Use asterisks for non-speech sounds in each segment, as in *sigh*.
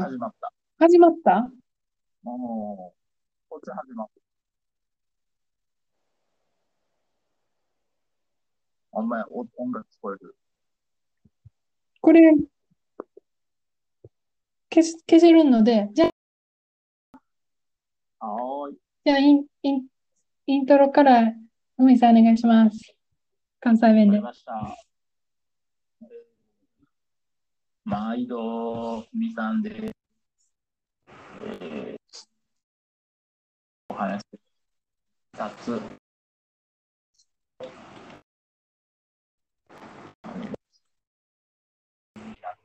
始まった。始まった？もう、こっち始まった。あんまや、お音楽聞こえる？これ、消す消せるので、じゃあ、はーい。じゃあイン、イン、イントロから、ふみさんお願いします。関西弁でわかり。ました。毎度、みさんで、えーお話二つ。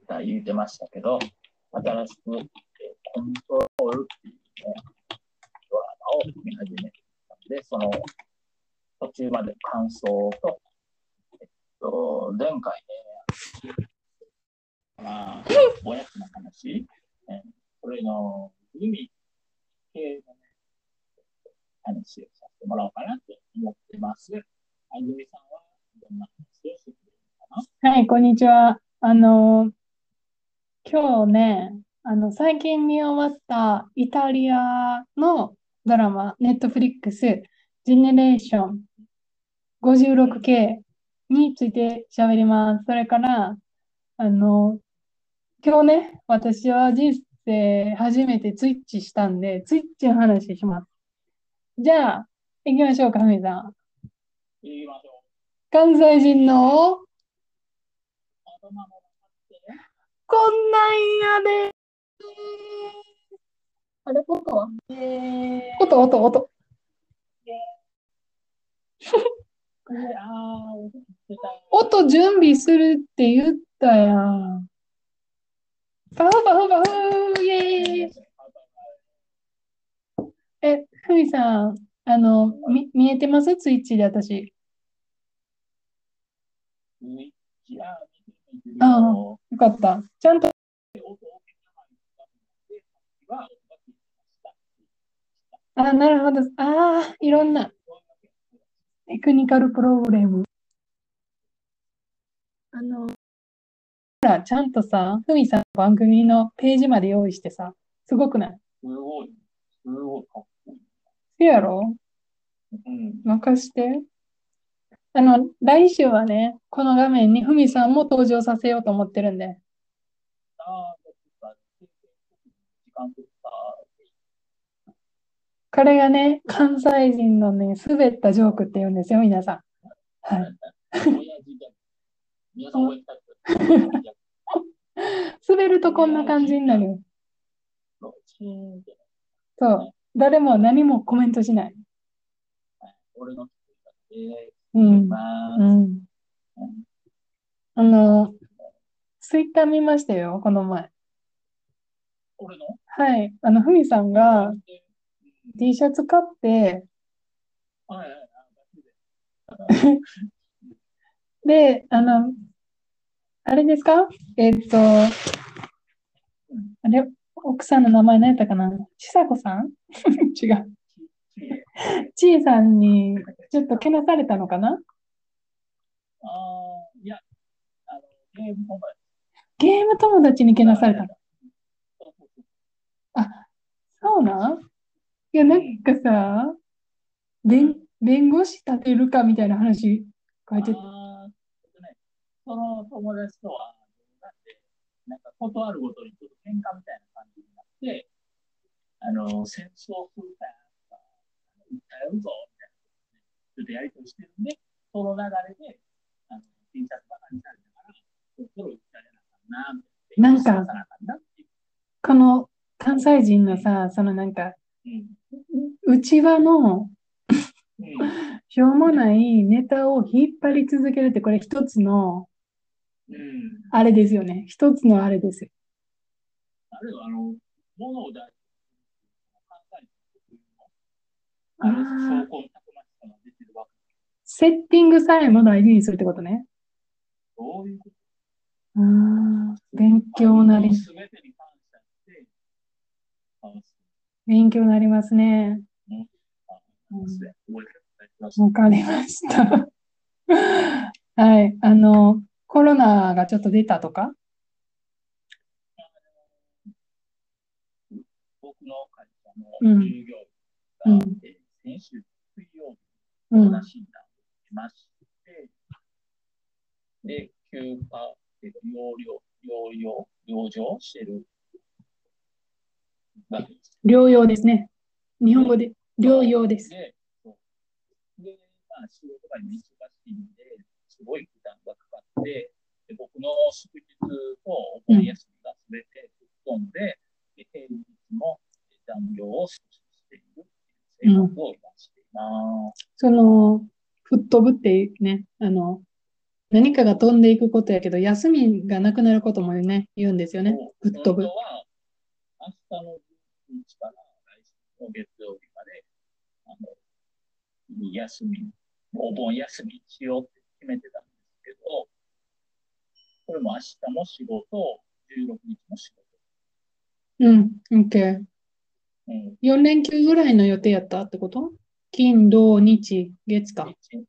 だ言ってましたけど、新しく、えーコントロールっていうね、ドラマを見始めたので、その途中まで感想と、えっと、前回ね、まあ、おやつの話、えこれの海系のね、話をさせてもらおうかなと思ってます。あゆみさんはどんな話をしてくれるのかな？はい、こんにちは。あの、今日ね、あの、最近見終わったイタリアのドラマ、ネットフリックス、ジェネレーション 56K について喋ります。それから、あの、今日ね、私は人生初めてツイッチしたんで、ツイッチの話します。じゃあ、行きましょうか、ふみさん。言いましょう。関西人のこんなんやで。あれ、音は？音、音、音。音準備するって言ったやん。パフパフパフイエーイえ、ふみさん、あの、み、見えてますツイッチで私。ああよかった。ちゃんと、音を大きな声では音が聞いてました。あ、なるほど。ああ、いろんなテクニカルプログラム。あの、ら、ちゃんとさ、ふみさんの番組のページまで用意してさ、すごくない？すごい、すごいかっこいい。せやろ？うん。任して。あの、来週はね、この画面にふみさんも登場させようと思ってるんで。ああ、ちょっとさ、時間とか、これがね、関西人のね、滑ったジョークって言うんですよ、皆さん。はい。親父で、皆さん覚えてた滑るとこんな感じになる。そう。誰も何もコメントしない。うん。まあ、うん。あの、ツイッター見ましたよ、この前。俺の？はい。あの、ふみさんがうん T シャツ買って。*laughs* で、あの、あれですか？えっと、あれ、奥さんの名前何やったかな？ちさ子さん？*laughs* 違う。ちいさんにちょっとけなされたのかな？ああ、いや、あの、ゲーム本番。ゲーム友達にけなされたの？そうそうそうそうなん？いや、なんかさ、弁、弁護士立てるかみたいな話書いてた。その友達とは、なんで、なんか断るごとにちょっと喧嘩みたいな感じになって、あの、戦争するから、訴えるぞ、みたいな、ちょっとやりとりしてるんで、その流れで、あの、T シャツばかりされたから、そろそろ訴えなあかんな、みなんかさなあかんなっていう。この関西人のさ、そのなんか、うん。内輪のうん。*laughs* しょうもないネタを引っ張り続けるって、これ一つの、うん。あれですよね。一つのあれですよ。あるいは、あの、ものを。セッティングさえも大事にするってことね。どういうこと？ああ、勉強なり、勉強になりますね。の、すべて覚えてください。わかりました。はい。あの、コロナがちょっと出たとか？僕の会社の従業員が、先週水曜日うん。話になりまして、で、休暇で療養、療養、療養してるわけです。療養ですね。日本語で療養です。で、でまあ、仕事が忙しいん。で、すごい負担がかかって、で僕の祝日とお盆休みがすべて吹っ飛んで、で平日も残業を少ししているっていう生活を今しています。その、吹っ飛ぶっていうね、あの、何かが飛んでいくことやけど、休みがなくなることもね、言うんですよね。吹っ飛ぶ。は、明日の11日から来週の月曜日まで、あの、休み、お盆休みしようって決めてたんですけど、これも明日も仕事、16日も仕事。うん、OK。うん。4連休ぐらいの予定やったってこと？金、土、日、月か？1、3、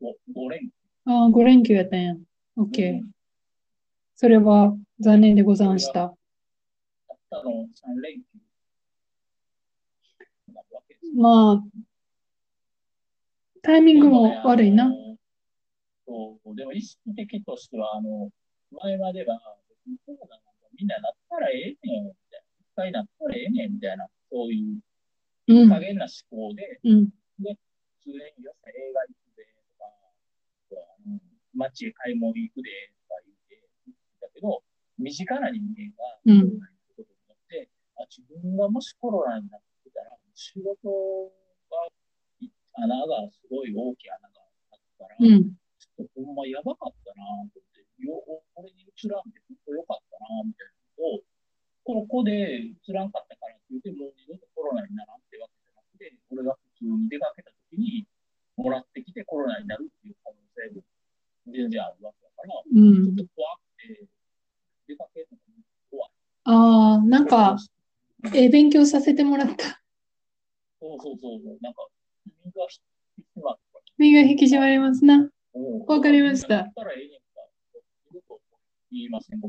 4、5連休。ああ、5連休やったんや。OK。それは残念でござんした。たったの3連休。まあ、タイミングも悪いな。そう、でも意識的としては、あの、前までは、コロナなんかみんななったらええねん、みたいな。一回なったらええねん、みたいな、そういううん、加減な思考で、うん、普通によさ映画行くで、とか、あの街へ買い物行くで、とか言って、だけど、身近な人間がうん。コロナになることによって、あ自分がもしコロナになってたら、仕事が、い穴がすごい大きい穴があったから、うん、ほんまやばかったなと思って、よ俺に移らんで本当よかったなみたいなのを、ここで移らんかったからって言って、もう二度とコロナにならんってわけじゃなくて、俺が普通に出かけた時に、もらってきてコロナになるっていう可能性も全然あるわけだから、うちょんっ。と怖くて、出かけるのが怖い。ああ、なんか、ええ勉強させてもらった。そうそうそうそう、なんか、身が引き締まった。身が引き締まりますな。うんわかりました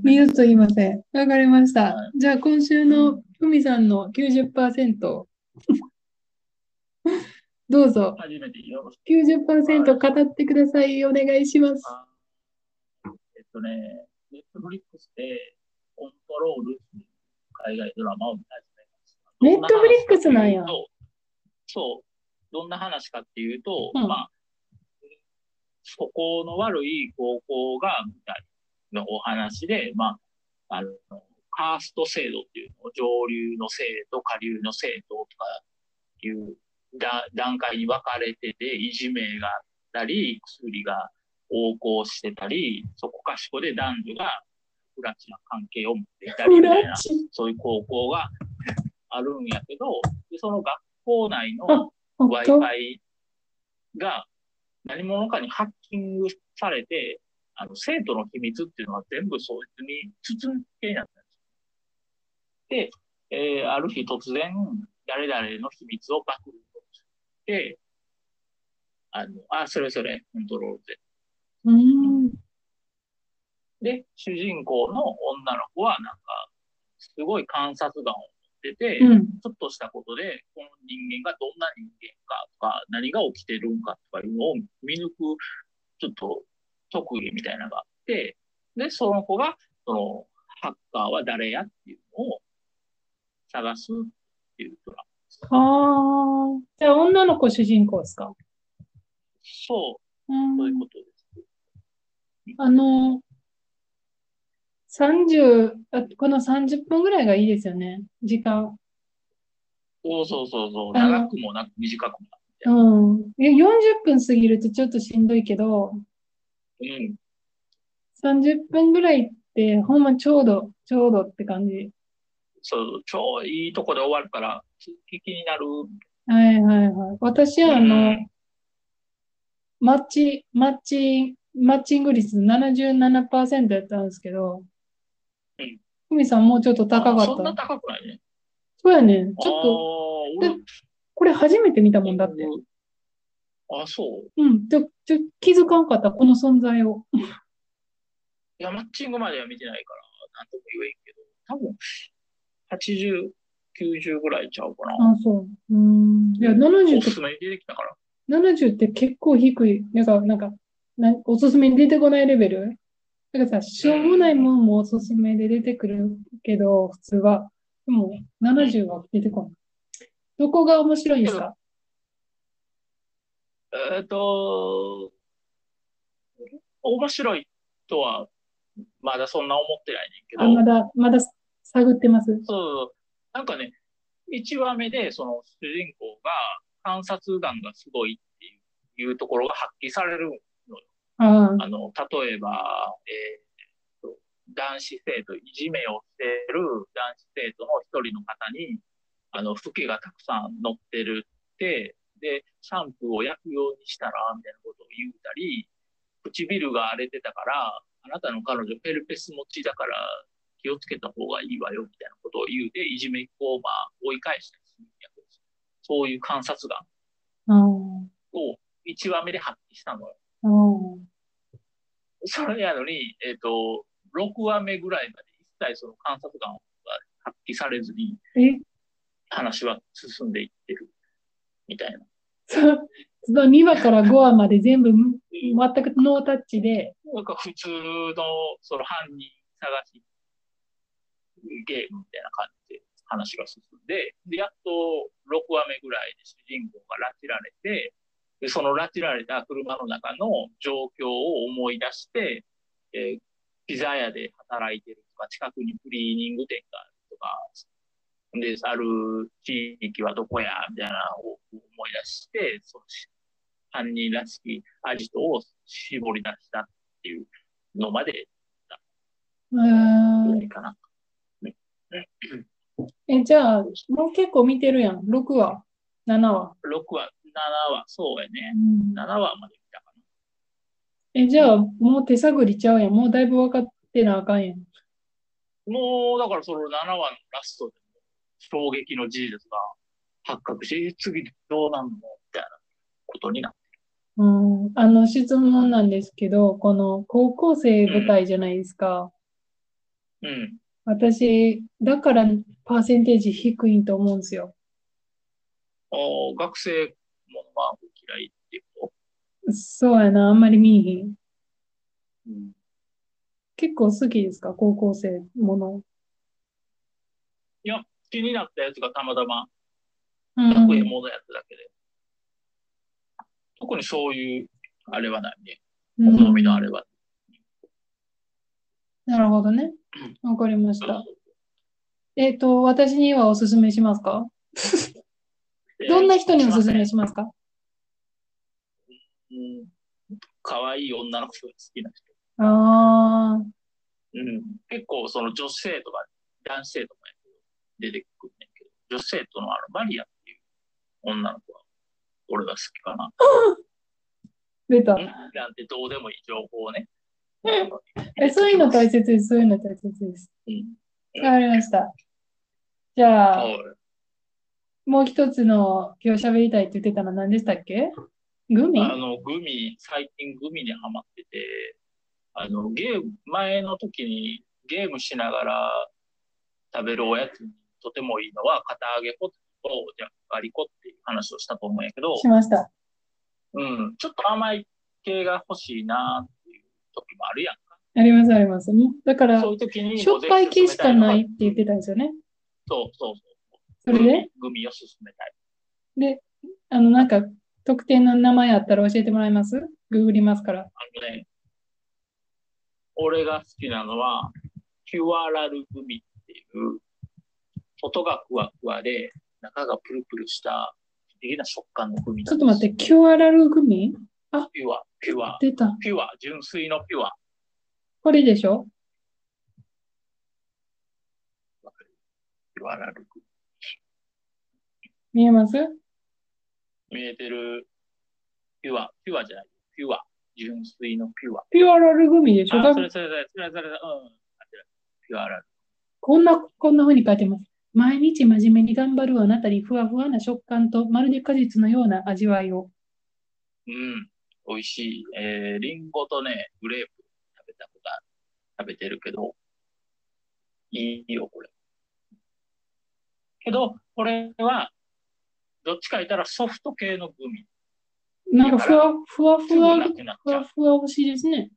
二度と言いません。わかりましたはい。じゃあ今週のふみさんの90% *laughs* どうぞ初めてよろしく。90%語ってください。お願いします。あえっとね、ネットフリックスでコントロール海外ドラマを見始めました。ネットフリックスなんやそう。どんな話かっていうと、うんまあ、素行の悪い高校が舞台のお話で、まあ、あの、カースト制度っていうのを上流の制度、下流の制度とかいうだ段階に分かれてて、いじめがあったり、薬が横行してたり、そこかしこで男女が不ラチな関係を持っていたりフみたいな。そういう高校があるんやけど、でその学校内の Wi-Fi が何者かにハッキングされて、あの生徒の秘密っていうのは全部そいつに筒抜けになったんです。で、えーある日突然、誰々の秘密を暴露して、あの、あ、それそれ、コントロールで。うーん。で、主人公の女の子はなんか、すごい観察眼を持ってて、うん。ちょっとしたことで、この人間がどんな人間かとか、何が起きてるんかとかいうのを見抜く、ちょっと特技みたいなのがあって、で、その子が、その、ハッカーは誰やっていうのを探すっていうドラマ。ああ。じゃあ女の子主人公ですか？そうう、そういうんことです。あの、30、あこの30分ぐらいがいいですよね。時間。そうそうそうそう、長くもなく短くもなくて。うん。いや40分過ぎるとちょっとしんどいけど、うん。30分ぐらいってほんまちょうど、ちょうどって感じ。そう、超いいとこで終わるから、続き気になる。はいはいはい。私はあうのん、マッチ、マッチ、マッチング率77%やったんですけどうん、ふみさんもうちょっと高かあそんなった。高くないね。そうやね。ちあょっと、でこれ初めて見たもんだって。俺、あ、そう。うん。ちょ、ちょ、気づかんかった、この存在を。*laughs* いや、マッチングまでは見てないから、なんとも言えんけど、多分、80、90ぐらいちゃうかな。あ、そう。うん。いや、70っておすすめに出てきたから。70って結構低い。なんか、なんか、なおすすめに出てこないレベルだからさ、しょうもないもんもおすすめで出てくるけど、普通は。でも、70は出てこない。どこが面白いんですか？えっと、面白いとは、まだそんな思ってないねんけあ、まど、だ、まだ探ってます。そうなんかね、1話目で、その主人公が観察眼がすごいっていういうところが発揮される。ああ、あの、例えば、えー男子生徒、いじめをしている男子生徒の一人の方に、あの、フケがたくさん乗ってるって、で、シャンプーを焼くようにしたら、みたいなことを言うたり、唇が荒れてたから、あなたの彼女ヘルペス持ちだから気をつけた方がいいわよ、みたいなことを言うて、いじめっ子をまあ追い返したりするんやけど、そういう観察眼あを1話目で発揮したのよ。それやのに、えっ、と、6話目ぐらいまで一切その観察眼が発揮されずに話は進んでいってるみたいな。そその2話から5話まで全部全くノータッチで、なんか普通のその犯人探しゲームみたいな感じで話が進んで、で、やっと6話目ぐらいで主人公が拉致られて、でその拉致られた車の中の状況を思い出して、えーピザ屋で働いてるとか、近くにクリーニング店があるとか、で、ある地域はどこや、みたいなのを思い出して、その犯人らしきアジトを絞り出したっていうのまでうーんかな。え、じゃあ、もう結構見てるやん。6話、7話。6話、7話、そうやね。うん7話まで見たかな。え、じゃあ、もう手探りちゃうやん。もうだいぶ分かってなあかんやん。もう、だからその7話のラストでも衝撃の事実が発覚し、え次どうなんのみたいなことになって。うん、あの質問なんですけど、この高校生舞台じゃないですか。うん。私、だからパーセンテージ低いと思うんですよ。お学生ものは嫌いってこそうやな、あんまり見えへん。と、うん、結構好きですか？高校生もの。気になったやつがたまたまうん学園ものやっただけで。特にそういう、あれはないね。うん好みのあれは。なるほどね。わかりました。えっと、私にはおすすめしますか？*laughs* どんな人におすすめしますか？うん。可愛い女の人が好きな人。ああ、うん。結構その女子生徒が、男子生徒が出てくるねんけど、女子生徒のあのマリアっていう女の子は、俺が好きかな。*laughs* 出た。んなんてどうでもいい情報をね。*laughs* え、そういうの大切です。そういうの大切です。うん。わかりました。じゃあ、はいもう一つの今日喋りたいって言ってたのは何でしたっけ？グミ？あの、グミ、最近グミにハマってて、あの、ゲーム、前の時にゲームしながら食べるおやつにとてもいいのは、片揚げポテトとじゃがりこっていう話をしたと思うんやけど、しました。うん、ちょっと甘い系が欲しいなっていう時もあるやんか。あります、あります。だから、そういう時にしょっぱい系しかないって言ってたんですよね。そうそうそう。それで？グミを勧めたい。で、あの、なんか、特定の名前あったら教えてもらえます？ググりますから。あのね、俺が好きなのは、キュアラルグミっていう、外がふわふわで、中がプルプルした、不思議な食感のグミちょっと待って、キュアラルグミ？ピュア、ピュア、出た。ピュア、純粋のピュア。これでしょ？わかる？ピュアラルグミ。見えます？見えてる、ピュア、ピュアじゃない、ピュア、純粋のピュア。ピュアラルグミでしょ？あ、だそれそれそれ、それそれ、うん。ピュアラル。こんな、こんな風に書いてます。毎日真面目に頑張るあなたにふわふわな食感とまるで果実のような味わいを。うん、美味しい。えー、リンゴとね、グレープ食べたことある。食べてるけど、いいよ、これ。けど、これは、どっちか言ったらソフト系のグミ。なんかふわふわふわ、ふ。わふわ欲しいですね。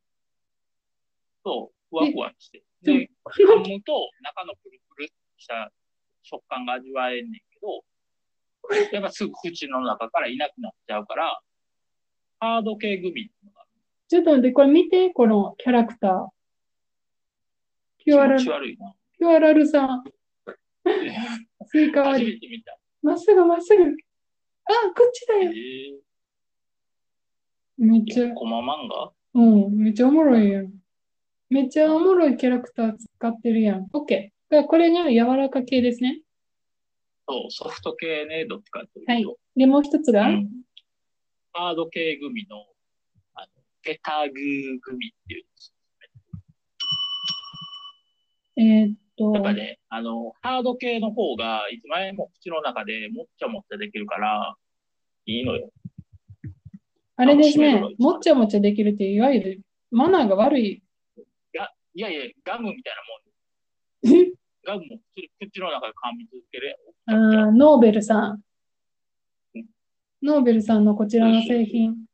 と、ふわふわして。でで、噛むと中のプルプルした食感が味わえんねんけど、やっぱすぐ口の中からいなくなっちゃうから、ハード系グミちょっと待って、これ見て、このキャラクター。キュアラル気持ち、悪いな。キュアラルさん。スイカ割り。初めて見た。まっすぐまっすぐ。あ、こっちだえよ。ー、めっちゃ、コマ漫画？うん、めっちゃおもろいやん。めっちゃおもろいキャラクター使ってるやん。OK。だからこれが柔らか系ですね。そう、ソフト系ね、どっちかというと。はいで、もう一つが、うんハード系グミの、あの、ペタグーグミっていうんです。えーっと、やっぱね、あの、ハード系の方が、いつまでも口の中でもっちゃもっちゃできるから、いいのよ。あれですねもっちゃもちゃできるっていわゆるマナーが悪い。いやいや、ガムみたいなもん。*laughs* ガムも口口の中で噛み続けるやあノーベルさんうん。ノーベルさんのこちらの製品。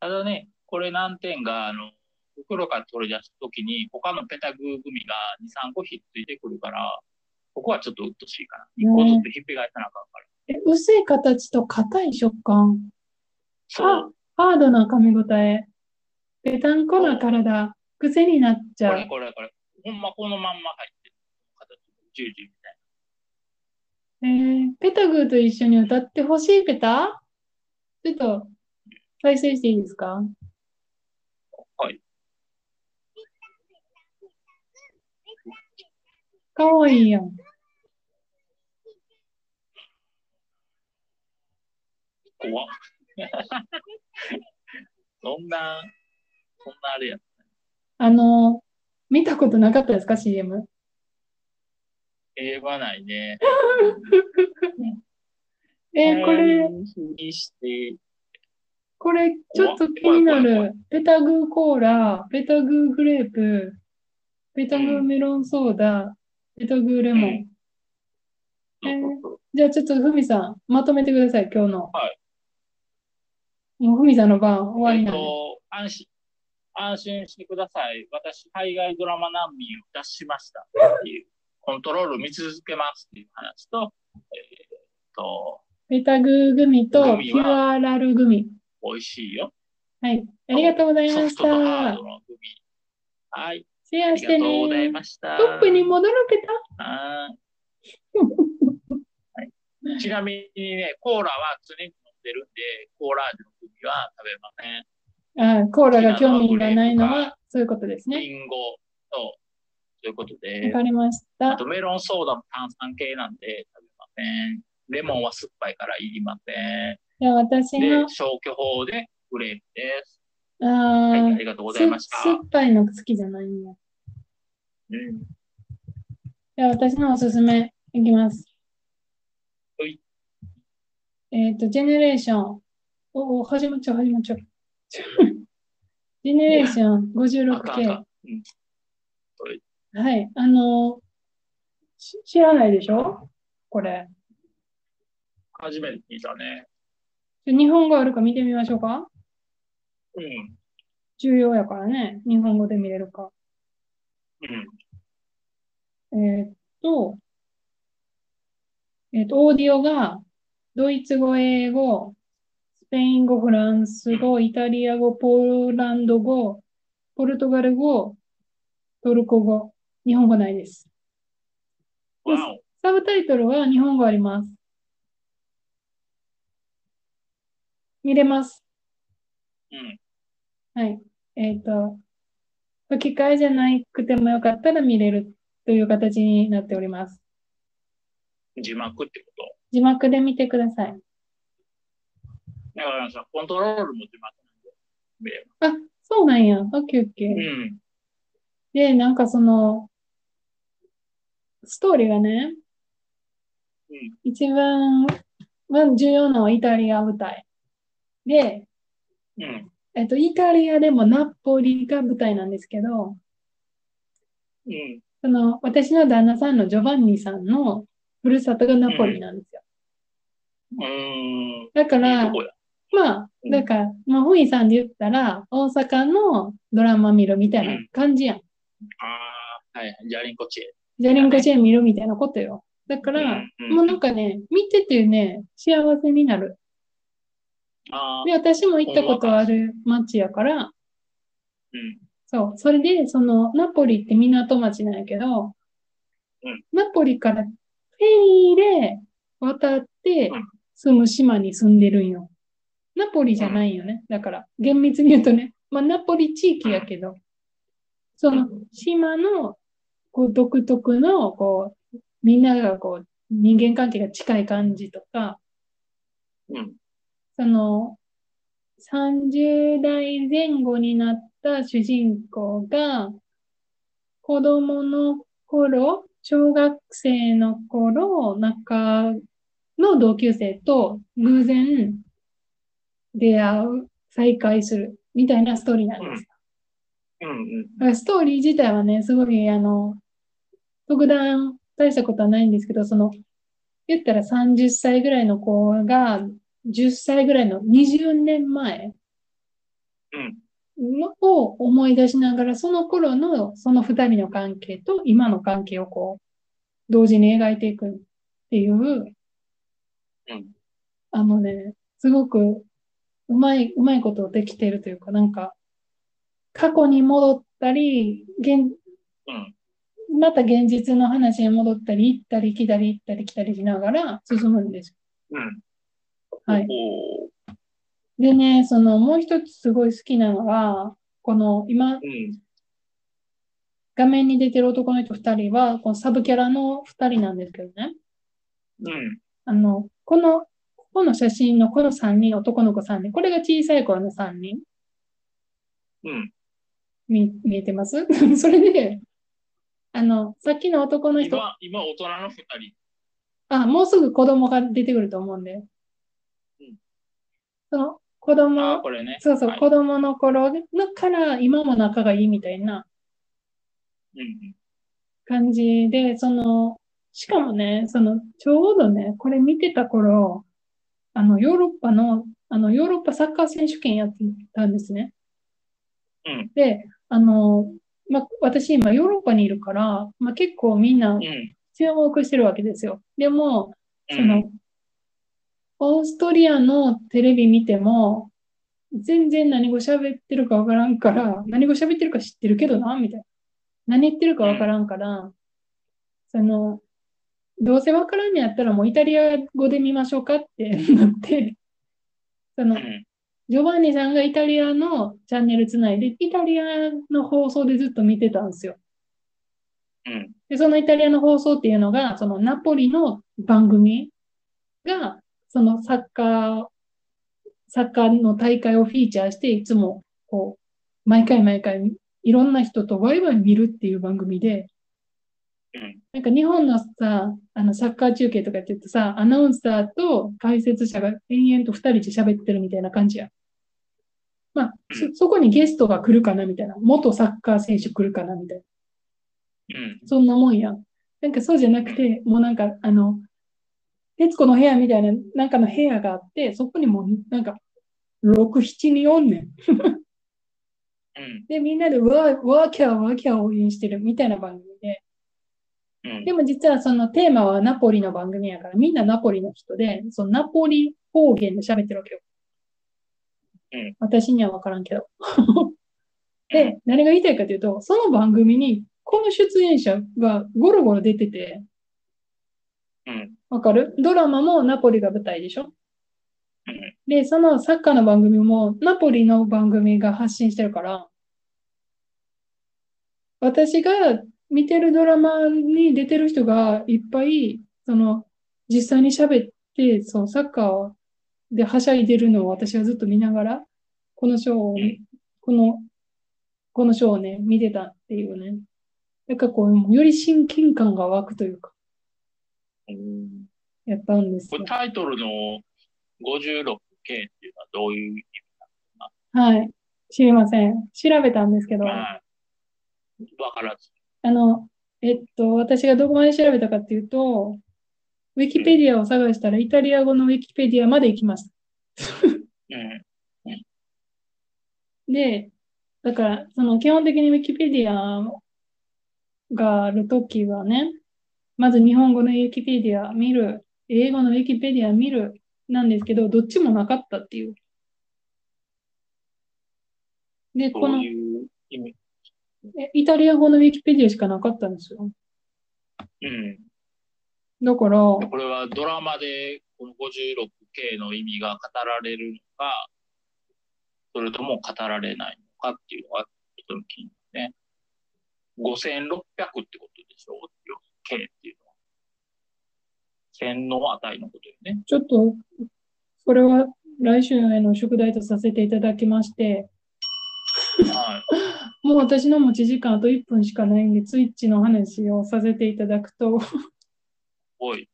ただね、これ難点が、あの、袋から取り出すときに、他のペタググミが2、3個ひっついてくるから、ここはちょっとうっとしいかな。1個ずつひっぺがいたなあかんから。え薄い形と硬い食感。そう。ハードな噛み応え。ぺたんこな体。癖になっちこれゃう。これこれ。ほんまこのまんま入ってる。形、ジュージューみたいえー、ペタグーと一緒に歌ってほしいペタ？ちょっと再生していいですかはい。かわいいやん。な。怖っそんな、そんなあれや。あの、見たことなかったですか ?CM。言わないね。*laughs* えーこれ、これ、ちょっと気になる。ペタグーコーラ、ペタグーグレープ、ペタグーメロンソーダ、ペタグーレモン。えーじゃあちょっとふみさん、まとめてください、今日の。はいもうふみさんの番終わりなんで。と、安心、安心してください。私、海外ドラマ難民を脱しましたっていう、コントロール見続けますっていう話と、えーっと、ペタグーグミとグミは？キュアラルグミ。美味しいよ。はい。ありがとうございましソフトとハーた。はい。シェありアしてがとうございね。ました。トップに戻るペタ。はーいはい。ちなみにね、コーラは常に飲んでるんで、コーラ味のグミは食べません。あーコーラが興味がないのは、そういうことですね。リンゴと、そういうことわでか、りました。あとメロンソーダも炭酸系なんで食べません。レモンは酸っぱいからいりません。じゃあ私での、、消去法でグレープです。あはい、あーりがとうございました。す酸っぱいの好きじゃないんや。うん、じゃあ私のおすすめいきます。はいえっと、ジェネレーション。お、お、始まっちゃう、始まっちゃう。*laughs* ジェネレーションあかんあか 56K。んうんそれはい。あのし知らないでしょ？これ。初めて聞いたね。日本語あるか見てみましょうかうん。重要やからね。日本語で見れるか。うん。えーっと、えーっと、オーディオが、ドイツ語、英語、スペイン語、フランス語、イタリア語、ポーランド語、ポルトガル語、トルコ語、日本語ないです。わサブタイトルは日本語あります。見れます。お。うん。はい。えっと、吹き替えじゃなくてもよかったら見れるという形になっております。字幕ってこと？字幕で見てください。だからさ、コントロールも字幕なんであ、そうなんや。オッケーオッケば。うー。ん。で、なんかその、ストーリーがね、うん。一番、まあ、重要なのはイタリア舞台。で、うん。えっと、イタリアでもナポリが舞台なんですけど、うん。その、私の旦那さんのジョバンニさんのふるさとがナポリなんですよ。うーん。だから。まあ、だから、まあ、本井さんで言ったら、大阪のドラマ見るみたいな感じやん。ああ、はい。ジャリンコチェ。ジャリンコチェ見るみたいなことよ。だから、うんうんもうなんかね、見ててね、幸せになる。で、私も行ったことある街やから、うん。そう。それで、その、ナポリって港町なんやけど、うんナポリからフェリーで渡ってうん住む島に住んでるんよ。ナポリじゃないよね。だから、厳密に言うとね、まあ、ナポリ地域やけど、その島のこう独特の、こう、みんながこう、人間関係が近い感じとか、うん。その、30代前後になった主人公が、子供の頃、小学生の頃、中の同級生と偶然出会う、再会する、みたいなストーリーなんです。うん。うん。ストーリー自体はね、すごい、あの、特段大したことはないんですけど、その、言ったら30歳ぐらいの子が、10歳ぐらいの20年前を思い出しながら、その頃のその二人の関係と今の関係をこう、同時に描いていくっていう、うん。あのね、すごくうまい、うまいことできてるというか、なんか、過去に戻ったり、現、うん。また現実の話に戻ったり、行ったり来たり行ったり来たりしながら進むんです。うん。はい。でね、そのもう一つすごい好きなのが、この今うん。画面に出てる男の人二人は、このサブキャラの二人なんですけどね。うん。あの、この、この写真のこの三人、男の子三人、これが小さい頃の三人、うん。見、見えてます？*laughs* それで、あの、さっきの男の人、今、今、大人の二人。あ、もうすぐ子供が出てくると思うんでうん。その子供、これね。そうそう、はい子供の頃のから今も仲がいいみたいなうん。感じで、その、しかもね、その、ちょうどね、これ見てた頃、あの、ヨーロッパの、あの、ヨーロッパサッカー選手権やってたんですね。うん。で、あの、まあ、私今ヨーロッパにいるから、まあ、結構みんなうん。注目してるわけですよ。でも、うん。その、オーストリアのテレビ見ても、全然何語喋ってるかわからんから、何語喋ってるか知ってるけどな、みたいな。何言ってるかわからんから、その、どうせわからんのやったらもうイタリア語で見ましょうかって *laughs* なって、そのう、ん。ジョバンニさんがイタリアのチャンネルつないで、イタリアの放送でずっと見てたんですよ。うん。で、そのイタリアの放送っていうのが、そのナポリの番組が、そのサッカー、サッカーの大会をフィーチャーして、いつも、こう、毎回毎回、いろんな人とワイワイ見るっていう番組で、うん。なんか日本のさ、あの、サッカー中継とかって言うとさ、アナウンサーと解説者が延々と二人で喋ってるみたいな感じや。まあ、そ、そこにゲストが来るかなみたいな。元サッカー選手来るかなみたいな。うん。そんなもんやん。なんかそうじゃなくて、もうなんか、あの、徹子の部屋みたいな、なんかの部屋があって、そこにもう、なんか、6、7人おんねん。うん。で、みんなでわー、わーキャーわーキャー応援してるみたいな番組で。うん。でも実はそのテーマはナポリの番組やから、みんなナポリの人で、そのナポリ方言で喋ってるわけよ。うん私にはわからんけど。*laughs* で、何が言いたいかというと、その番組に、この出演者がゴロゴロ出てて、うん。わかる？ドラマもナポリが舞台でしょ？うん。で、そのサッカーの番組もナポリの番組が発信してるから、私が見てるドラマに出てる人がいっぱい、その、実際に喋って、そのサッカーではしゃいでるのを私はずっと見ながら、このショーを、うんこの、このショーをね、見てたっていうね。なんかこう、より親近感が湧くというか、うんやったんですよこれ。タイトルの 56K っていうのはどういう意はい。知りません。調べたんですけど、味はい。わからず。あの、えっと、私がどこまで調べたかっていうと、ウィキペディアを探したらイタリア語のウィキペディアまで行きました。うん。で、だから、その基本的にウィキペディアがあるときはね、まず日本語のウィキペディア見る、英語のウィキペディア見るなんですけど、どっちもなかったっていう。で、このイタリア語のウィキペディアしかなかったんですよ。うん。だから、これはドラマでこの 56K の意味が語られるのか、それとも語られないのかっていうのがちょっと気になるね。5600ってことでしょ？?K っていうのは。線の値のことよね。ちょっと、それは来週への宿題とさせていただきまして、はい。*laughs* もう私の持ち時間あと1分しかないんで、ツイッチの話をさせていただくと、おい。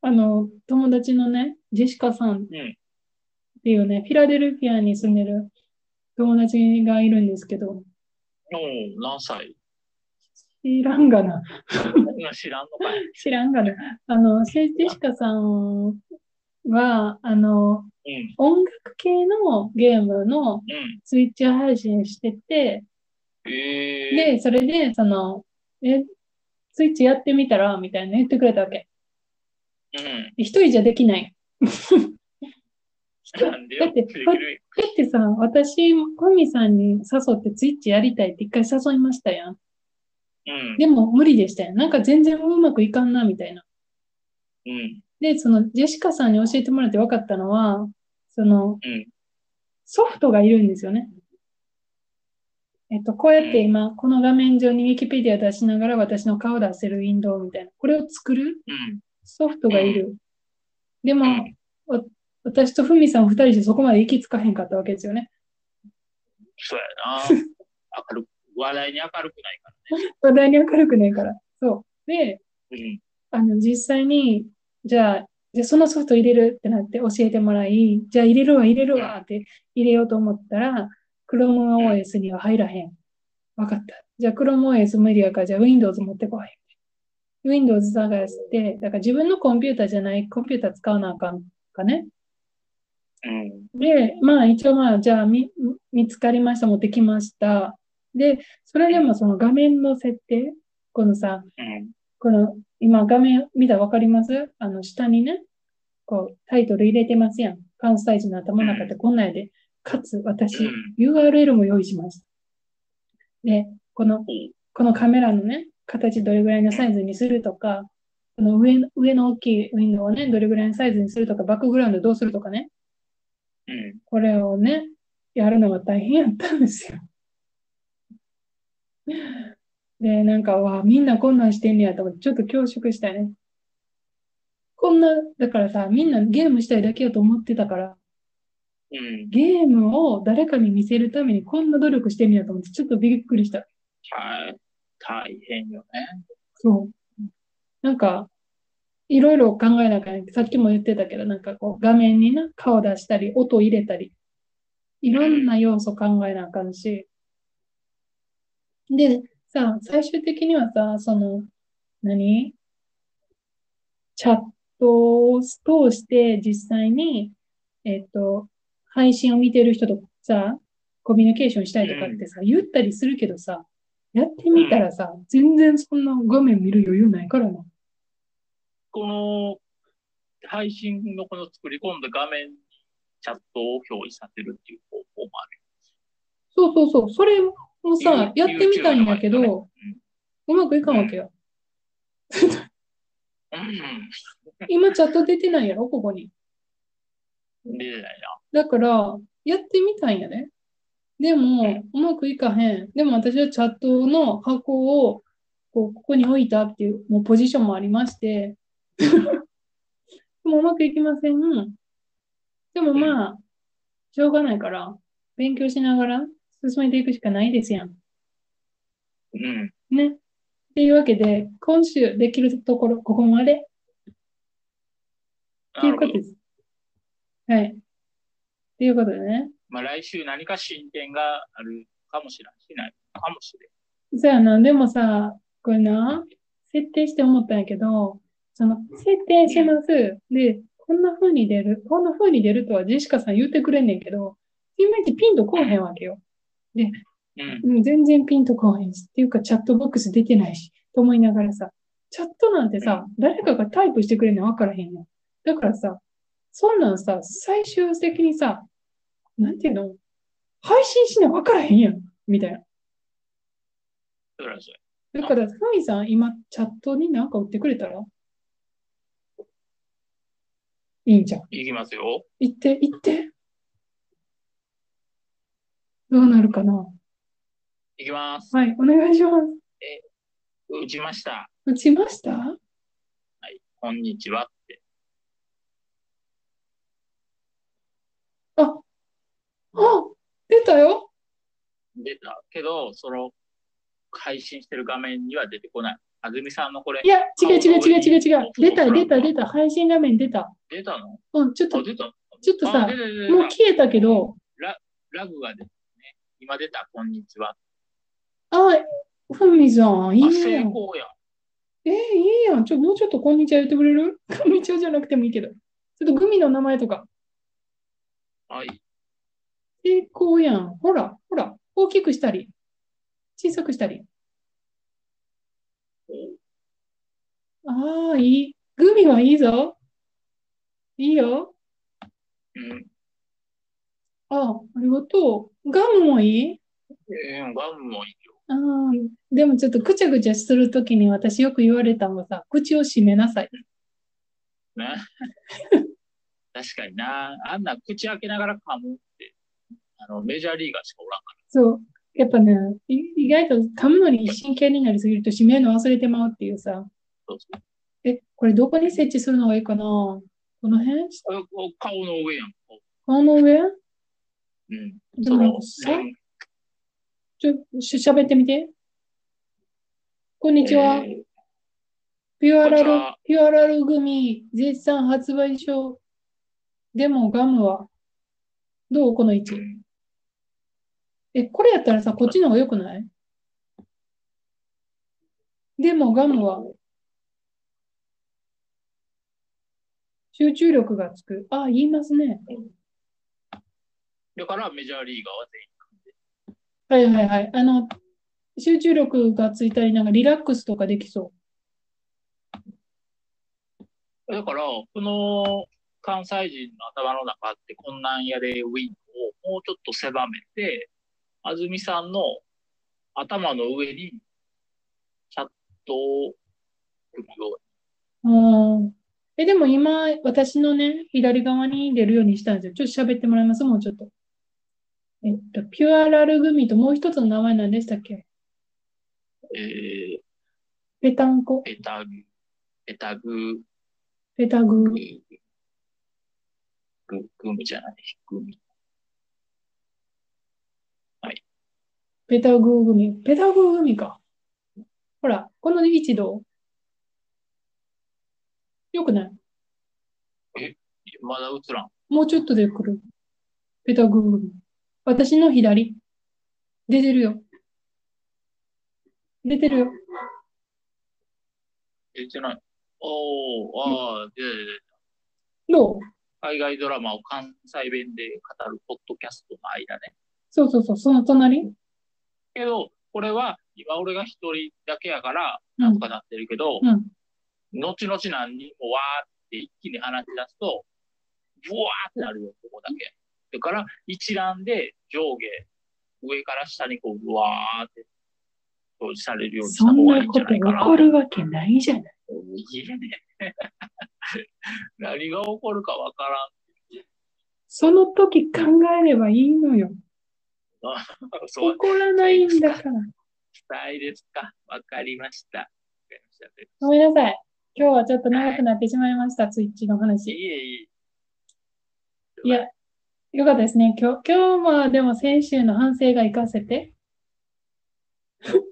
あの、友達のね、ジェシカさんっうん。ていうね、フィラデルフィアに住んでる友達がいるんですけど、おう何歳？知らんがな。今知らんのかい *laughs* 知らんがな。あの、ジェシカさんは、あの、うん。音楽系のゲームのうん。ツイッチ配信してて、えー。で、それで、その、え、ツイッチやってみたらみたいな言ってくれたわけ。うん。で一人じゃできない。*laughs* なんでよ。だってだってさ、私、コミさんに誘ってツイッチやりたいって一回誘いましたやん。うん。でも無理でしたよ。なんか全然うまくいかんな、みたいな。うん。で、その、ジェシカさんに教えてもらって分かったのは、その、うん。ソフトがいるんですよね。えっと、こうやって今、この画面上に Wikipedia 出しながら私の顔出せるウィンドウみたいな。これを作るうん。ソフトがいる。でも私とふみさん二人でそこまで行き着かへんかったわけですよね。そうやな。明るく、話題に明るくないからね。*laughs* 話題に明るくねえから。そう。で、うん。あの、実際に、じゃあ、じゃあそのソフト入れるってなって教えてもらい、じゃあ入れるわ、入れるわって入れようと思ったら、ChromeOS には入らへん。わかった。じゃあ ChromeOS 無理やから、じゃあ Windows 持ってこい。Windows 探して、だから自分のコンピューターじゃないコンピューター使わなあかんかね。うん。で、まあ一応まあ、じゃあ見、見つかりました、持ってきました。で、それでもその画面の設定、このさ、うん。この、今画面見たらわかります？あの、下にね、こう、タイトル入れてますやん。関西人の頭の中ってこんなんやで。かつ、私、うん URL も用意しました。で、この、このカメラのね、形どれぐらいのサイズにするとか、この上の、上の大きいウィンドウをね、どれぐらいのサイズにするとか、バックグラウンドどうするとかね、うん。これをね、やるのが大変やったんですよ。で、なんか、わあ、みんなこんなんしてんねやと思って、ちょっと恐縮したよね。こんな、だからさ、みんなゲームしたいだけやと思ってたから、うん。ゲームを誰かに見せるためにこんな努力してんねやと思って、ちょっとびっくりした。はい。大変よね。そう。なんか、いろいろ考えながら、さっきも言ってたけど、なんかこう、画面にな、顔出したり、音入れたり、いろんな要素考えなあかんし。で、さ、最終的にはさ、その、何？チャットを通して実際に、えっと、配信を見てる人とさ、コミュニケーションしたいとかってさ、言ったりするけどさ、やってみたらさ、全然そんな画面見る余裕ないからな。この配信のこの作り込んだ画面にチャットを表示させるっていう方法もある。そうそうそう。それもさ、やってみたいんだけど、うまくいかんわけよ。うん。今チャット出てないやろ、ここに。うん。出てないだから、やってみたいんやね。でも、うまくいかへん。でも私はチャットの箱を、こう、ここに置いたっていう、もうポジションもありまして、*laughs* でもうまくいきません。でもまあ、しょうがないから、勉強しながら進めていくしかないですやん。な。うん。ね。っていうわけで、今週できるところ、ここまでっていうことです。はい。っていうことでね。まあ来週何か進展があるかもしれないしないかもしれそうやな。でもさ、これな、設定して思ったんやけど、その、設定します。で、こんな風に出る、こんな風に出るとはジェシカさん言ってくれんねんけど、いまいちピンとこうへんわけよ。うん。うん、全然ピンとこうへんし。っていうか、チャットボックス出てないし、と思いながらさ、チャットなんてさ、誰かがタイプしてくれんの分からへんやん。だからさ、そんなんさ、最終的にさ、なんていうの？配信しな分からへんやん。みたいな。だから、ふみさん、今、チャットになんか打ってくれたら？いいんじゃん。う？いきますよ。行って、行って。どうなるかな？いきます。はい、お願いします。打ちました。打ちました？こんにちはって。あ、あ、出たよ。出たけど、その、配信してる画面には出てこない。あずみさんのこれい、や、違う違う違う違う違う。出た、出た、出た。配信画面出た。出たのうん、ちょっとあ、、出たちょっとさもう消えたけど、ララグが出たね。今出た、こんにちは。あ、ふみさん、いいあ、や成ん。功やん。えー、いいやん。ちょ、もうちょっとこんにちは言ってくれる？*laughs* こんにちはじゃなくてもいいけど。ちょっとグミの名前とか。はい。成功やん。ほら、ほら。大きくしたり、小さくしたり。ああ、いい。グミはいいぞ。いいよ。うん。あ、ありがとう。ガムもいい？えー、ガムもいいよ。ああ、でもちょっとぐちゃぐちゃするときに私よく言われたのがさ、口を閉めなさい。ね？*laughs* 確かにな。あんな口開けながら噛むって、あの、メジャーリーガーしかおらんかそう。やっぱね、い意外と噛むのに真剣になりすぎると閉めるの忘れてまうっていうさ。ら。そうそうえ、これどこに設置するのがいいかな？この辺？顔の上やん。こ顔の上？ううん。でもその、さレンちょ、しゃべってみて。こんにちは。えーピュアラルピュアラルグミ、絶賛発売中。でもガムは、どう？この位置。うんえ、これやったらさ、こっちの方が良くない？でもガムは、集中力がつく。あ、言いますね。だからメジャーリーガーは全員はいはいはい。あの、集中力がついたり、なんかリラックスとかできそだから、この関西人の頭の中ってこんなんやでウィンをもうちょっと狭めて、安住さんの頭の上にチャットを組むよう。うん。え、でも今、私のね、左側に出るようにしたんですよ。ちょっと喋ってもらいますもうちょっと。えっと、ピュアラルグミともう一つの名前何でしたっけ？えペタンコー、ペタグ、ペタグ、ペタググ、グ、グミじゃない、グミ。ペタググミ。ペタググミか。ほら、この位置どう？よくない？まだ映らん。もうちょっとで来る。ペタググミ。私の左。出てるよ。出てるよ。出てない。おー、ああ、で、どう？海外ドラマを関西弁で語るポッドキャストの間ね。そうそうそう、その隣？けど、これは今俺が一人だけやから、うんなんとかなってるけど、うん。後々何人もわーって一気に話し出すと、ブワーってなるよ、ここだけ。だから、一覧で上下、上から下にこう、ブワーって表示されるようにしたそん方がいんないこと起じゃないかな。こるわけないじゃない。いいね。何が起こるかわからん。その時考えればいいのよ。*laughs* そう起、こらないんだから。したいですか？わかりました。ごめんなさい。今日はちょっと長くなってしまいました、ツイッチのい話。えいえ。いや、よかったですね。今日、今日はでも先週の反省が活かせて。そう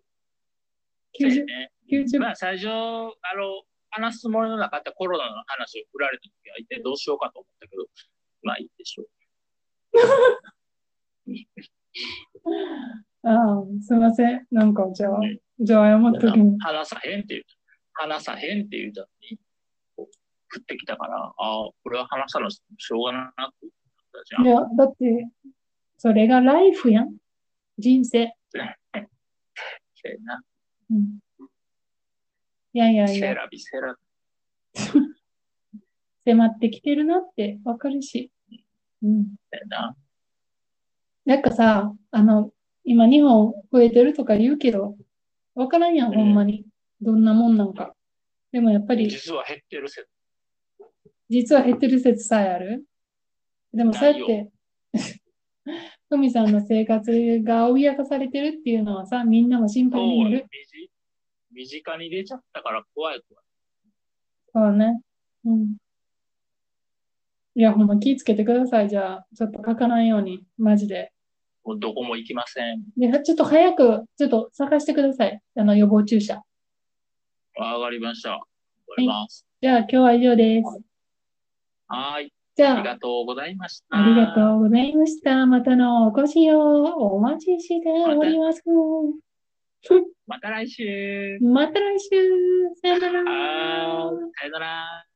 や90、ね。90まあ、最初、あの、話すつもりのなかったコロナの話を振られたときは、一体どうしようかと思ったけど、まあいいでしょう。*laughs* ああ、すいません。なんか、じゃあ、うんじゃあ謝っときに。話さへんって言う話さへんって言うたのに、降ってきたから、ああ、これは話さなしょうがなくじゃん。いや、だって、それがライフやん。人生。せやな。うん。いやいやいや、セラビセラ *laughs* 迫ってきてるなってわかるし。うん。だよな。なんかさ、あの、今日本増えてるとか言うけど、わからんやん、うんほんまに。どんなもんなんか。でもやっぱり、実は減ってる説。実は減ってる説さえある。でもそうやって、*laughs* ふみさんの生活が脅かされてるっていうのはさ、みんなも心配になる。身身近に出ちゃったから怖い怖い。そうね。うん。いや、ほんま気ぃつけてください。じゃあ、ちょっと書かないように、マジで。もうどこも行きません。で、ちょっと早く、ちょっと探してください。あの、予防注射。わかりました。わかります。じゃあ、今日は以上です。はーい。あ、りがとうございました。ありがとうございました。またのお越しをお待ちしております。また来週。また来週。さよなら。さよなら。